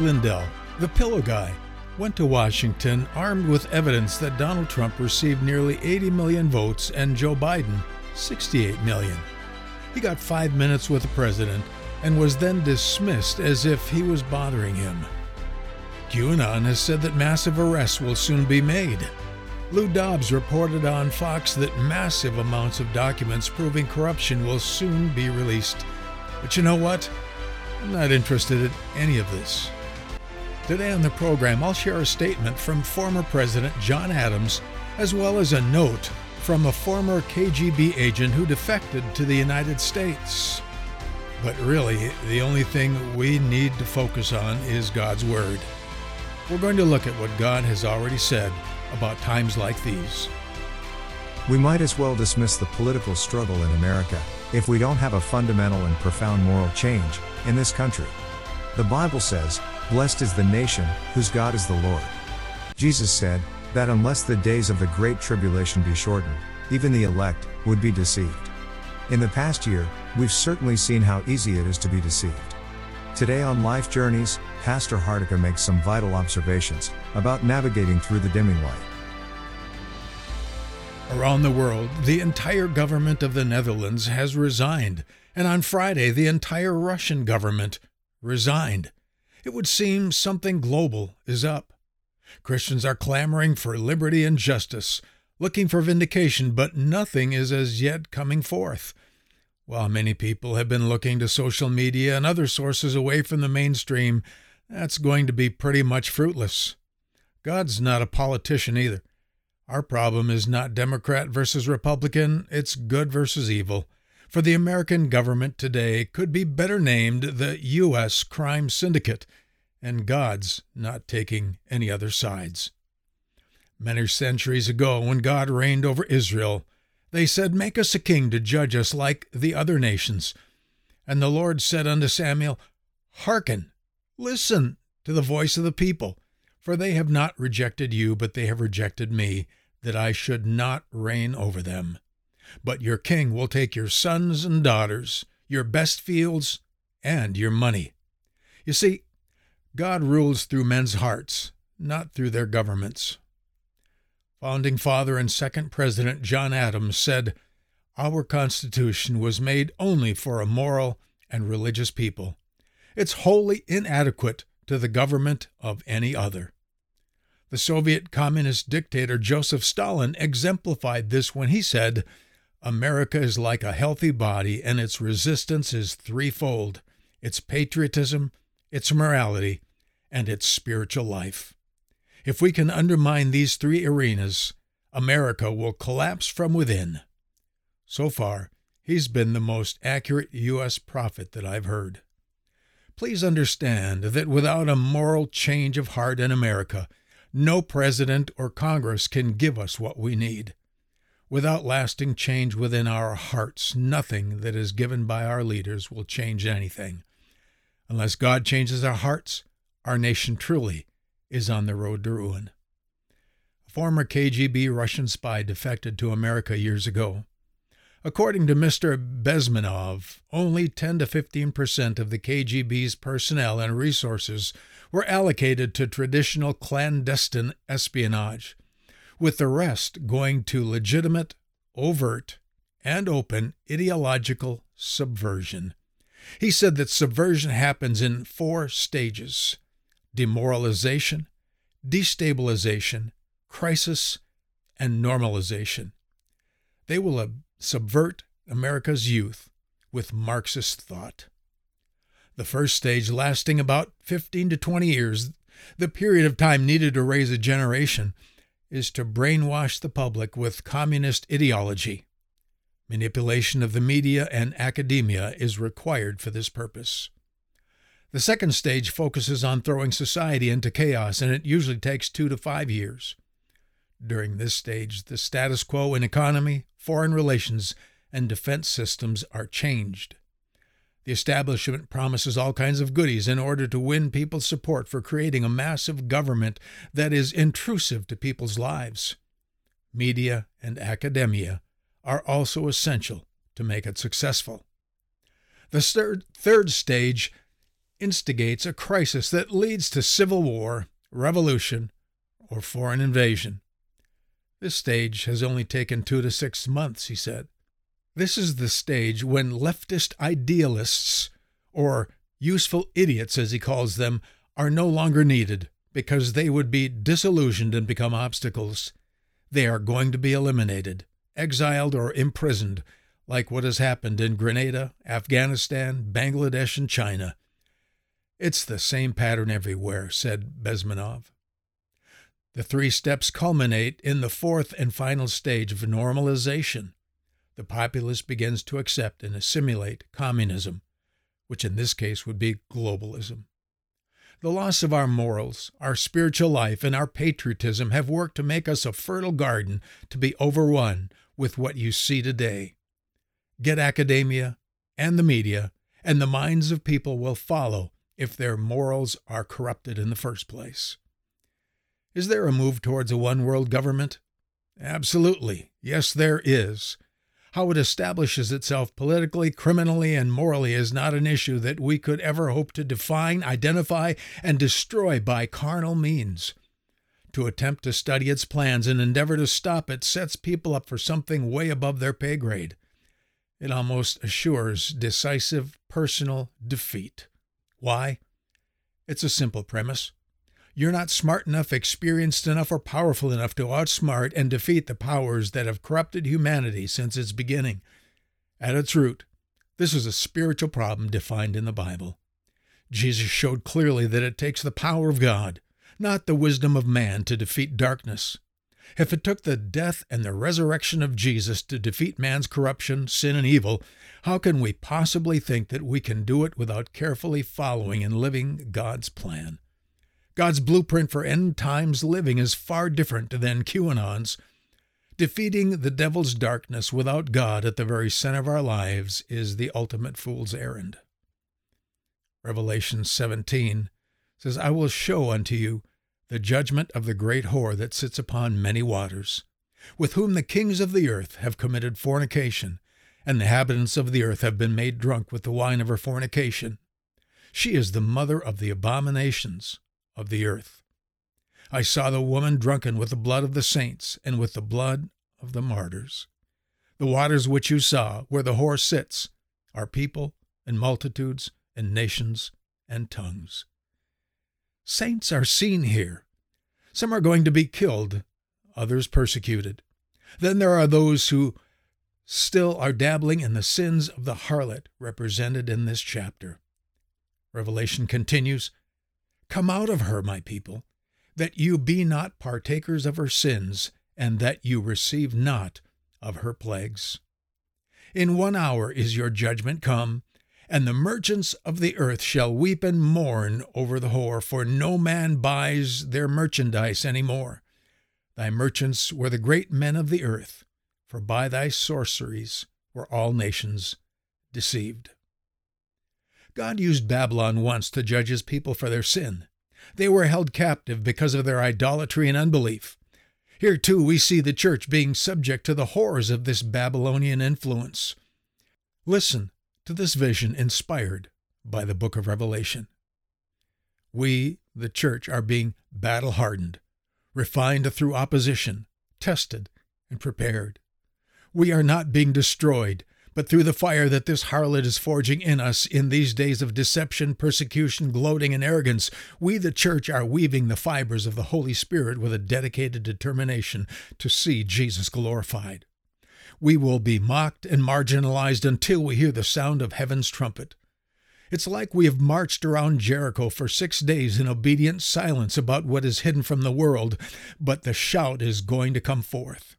Lindell, the pillow guy, went to Washington armed with evidence that Donald Trump received nearly 80 million votes and Joe Biden 68 million. He got five minutes with the president and was then dismissed as if he was bothering him. QAnon has said that massive arrests will soon be made. Lou Dobbs reported on Fox that massive amounts of documents proving corruption will soon be released. But you know what? I'm not interested in any of this. Today on the program, I'll share a statement from former President John Adams, as well as a note from a former KGB agent who defected to the United States. But really, the only thing we need to focus on is God's Word. We're going to look at what God has already said about times like these. We might as well dismiss the political struggle in America if we don't have a fundamental and profound moral change in this country. The Bible says, Blessed is the nation whose God is the Lord. Jesus said that unless the days of the Great Tribulation be shortened, even the elect would be deceived. In the past year, we've certainly seen how easy it is to be deceived. Today on Life Journeys, Pastor Hardika makes some vital observations about navigating through the dimming light. Around the world, the entire government of the Netherlands has resigned, and on Friday, the entire Russian government resigned. It would seem something global is up. Christians are clamoring for liberty and justice, looking for vindication, but nothing is as yet coming forth. While many people have been looking to social media and other sources away from the mainstream, that's going to be pretty much fruitless. God's not a politician either. Our problem is not Democrat versus Republican, it's good versus evil. For the American government today could be better named the U.S. crime syndicate, and God's not taking any other sides. Many centuries ago, when God reigned over Israel, they said, Make us a king to judge us like the other nations. And the Lord said unto Samuel, Hearken, listen to the voice of the people, for they have not rejected you, but they have rejected me that I should not reign over them. But your king will take your sons and daughters, your best fields, and your money. You see, God rules through men's hearts, not through their governments. Founding father and second president John Adams said, Our Constitution was made only for a moral and religious people. It's wholly inadequate to the government of any other. The Soviet communist dictator Joseph Stalin exemplified this when he said, America is like a healthy body, and its resistance is threefold its patriotism, its morality, and its spiritual life. If we can undermine these three arenas, America will collapse from within. So far, he's been the most accurate U.S. prophet that I've heard. Please understand that without a moral change of heart in America, no president or Congress can give us what we need. Without lasting change within our hearts, nothing that is given by our leaders will change anything. Unless God changes our hearts, our nation truly is on the road to ruin. A former KGB Russian spy defected to America years ago. According to Mr. Bezmenov, only 10 to 15 percent of the KGB's personnel and resources were allocated to traditional clandestine espionage, with the rest going to legitimate, overt, and open ideological subversion. He said that subversion happens in four stages demoralization, destabilization, crisis, and normalization. They will subvert America's youth with Marxist thought. The first stage lasting about 15 to 20 years, the period of time needed to raise a generation, is to brainwash the public with communist ideology. Manipulation of the media and academia is required for this purpose. The second stage focuses on throwing society into chaos, and it usually takes two to five years. During this stage, the status quo in economy, foreign relations, and defense systems are changed. The establishment promises all kinds of goodies in order to win people's support for creating a massive government that is intrusive to people's lives. Media and academia are also essential to make it successful. The third, third stage instigates a crisis that leads to civil war, revolution, or foreign invasion. This stage has only taken two to six months, he said. This is the stage when leftist idealists, or useful idiots as he calls them, are no longer needed because they would be disillusioned and become obstacles. They are going to be eliminated, exiled, or imprisoned, like what has happened in Grenada, Afghanistan, Bangladesh, and China. It's the same pattern everywhere, said Bezmenov. The three steps culminate in the fourth and final stage of normalization. The populace begins to accept and assimilate communism, which in this case would be globalism. The loss of our morals, our spiritual life, and our patriotism have worked to make us a fertile garden to be overrun with what you see today. Get academia and the media, and the minds of people will follow if their morals are corrupted in the first place. Is there a move towards a one world government? Absolutely. Yes, there is. How it establishes itself politically, criminally, and morally is not an issue that we could ever hope to define, identify, and destroy by carnal means. To attempt to study its plans and endeavor to stop it sets people up for something way above their pay grade. It almost assures decisive personal defeat. Why? It's a simple premise. You're not smart enough, experienced enough, or powerful enough to outsmart and defeat the powers that have corrupted humanity since its beginning. At its root, this is a spiritual problem defined in the Bible. Jesus showed clearly that it takes the power of God, not the wisdom of man, to defeat darkness. If it took the death and the resurrection of Jesus to defeat man's corruption, sin, and evil, how can we possibly think that we can do it without carefully following and living God's plan? God's blueprint for end times living is far different than QAnon's. Defeating the devil's darkness without God at the very center of our lives is the ultimate fool's errand. Revelation 17 says, I will show unto you the judgment of the great whore that sits upon many waters, with whom the kings of the earth have committed fornication, and the inhabitants of the earth have been made drunk with the wine of her fornication. She is the mother of the abominations of the earth. I saw the woman drunken with the blood of the saints and with the blood of the martyrs. The waters which you saw, where the whore sits, are people and multitudes and nations and tongues. Saints are seen here. Some are going to be killed, others persecuted. Then there are those who still are dabbling in the sins of the harlot represented in this chapter. Revelation continues Come out of her, my people, that you be not partakers of her sins, and that you receive not of her plagues. In one hour is your judgment come, and the merchants of the earth shall weep and mourn over the whore, for no man buys their merchandise any more. Thy merchants were the great men of the earth, for by thy sorceries were all nations deceived. God used Babylon once to judge his people for their sin. They were held captive because of their idolatry and unbelief. Here, too, we see the church being subject to the horrors of this Babylonian influence. Listen to this vision inspired by the book of Revelation. We, the church, are being battle hardened, refined through opposition, tested, and prepared. We are not being destroyed, but through the fire that this harlot is forging in us in these days of deception, persecution, gloating, and arrogance, we, the church, are weaving the fibers of the Holy Spirit with a dedicated determination to see Jesus glorified. We will be mocked and marginalized until we hear the sound of heaven's trumpet. It's like we have marched around Jericho for six days in obedient silence about what is hidden from the world, but the shout is going to come forth.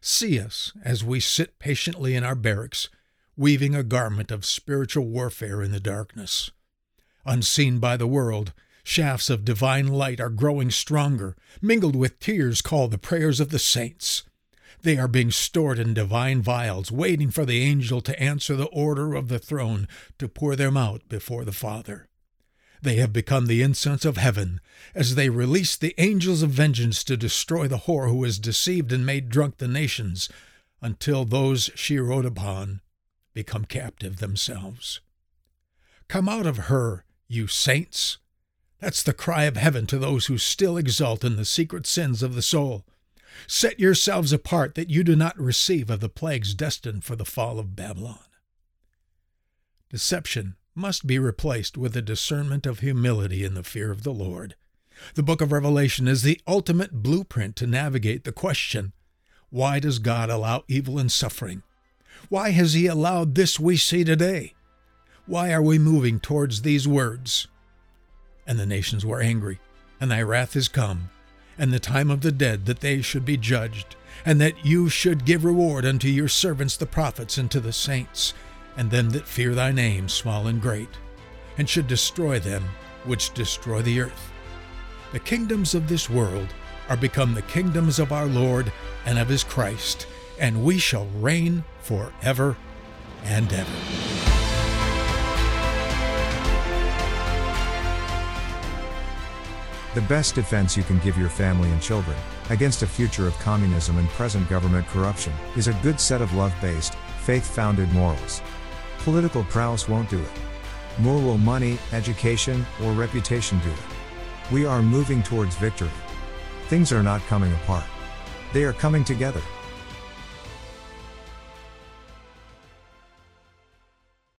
See us as we sit patiently in our barracks, weaving a garment of spiritual warfare in the darkness. Unseen by the world, shafts of divine light are growing stronger, mingled with tears called the prayers of the saints. They are being stored in divine vials, waiting for the angel to answer the order of the throne to pour them out before the Father. They have become the incense of heaven as they release the angels of vengeance to destroy the whore who has deceived and made drunk the nations until those she rode upon become captive themselves. Come out of her, you saints. That's the cry of heaven to those who still exult in the secret sins of the soul. Set yourselves apart that you do not receive of the plagues destined for the fall of Babylon. Deception must be replaced with a discernment of humility in the fear of the Lord. The book of Revelation is the ultimate blueprint to navigate the question why does God allow evil and suffering? Why has He allowed this we see today? Why are we moving towards these words? And the nations were angry, and thy wrath is come, and the time of the dead that they should be judged, and that you should give reward unto your servants the prophets and to the saints, and them that fear thy name, small and great, and should destroy them which destroy the earth. The kingdoms of this world are become the kingdoms of our Lord and of his Christ, and we shall reign forever and ever. The best defense you can give your family and children against a future of communism and present government corruption is a good set of love based, faith founded morals. Political prowess won't do it. Nor will money, education, or reputation do it. We are moving towards victory. Things are not coming apart. They are coming together.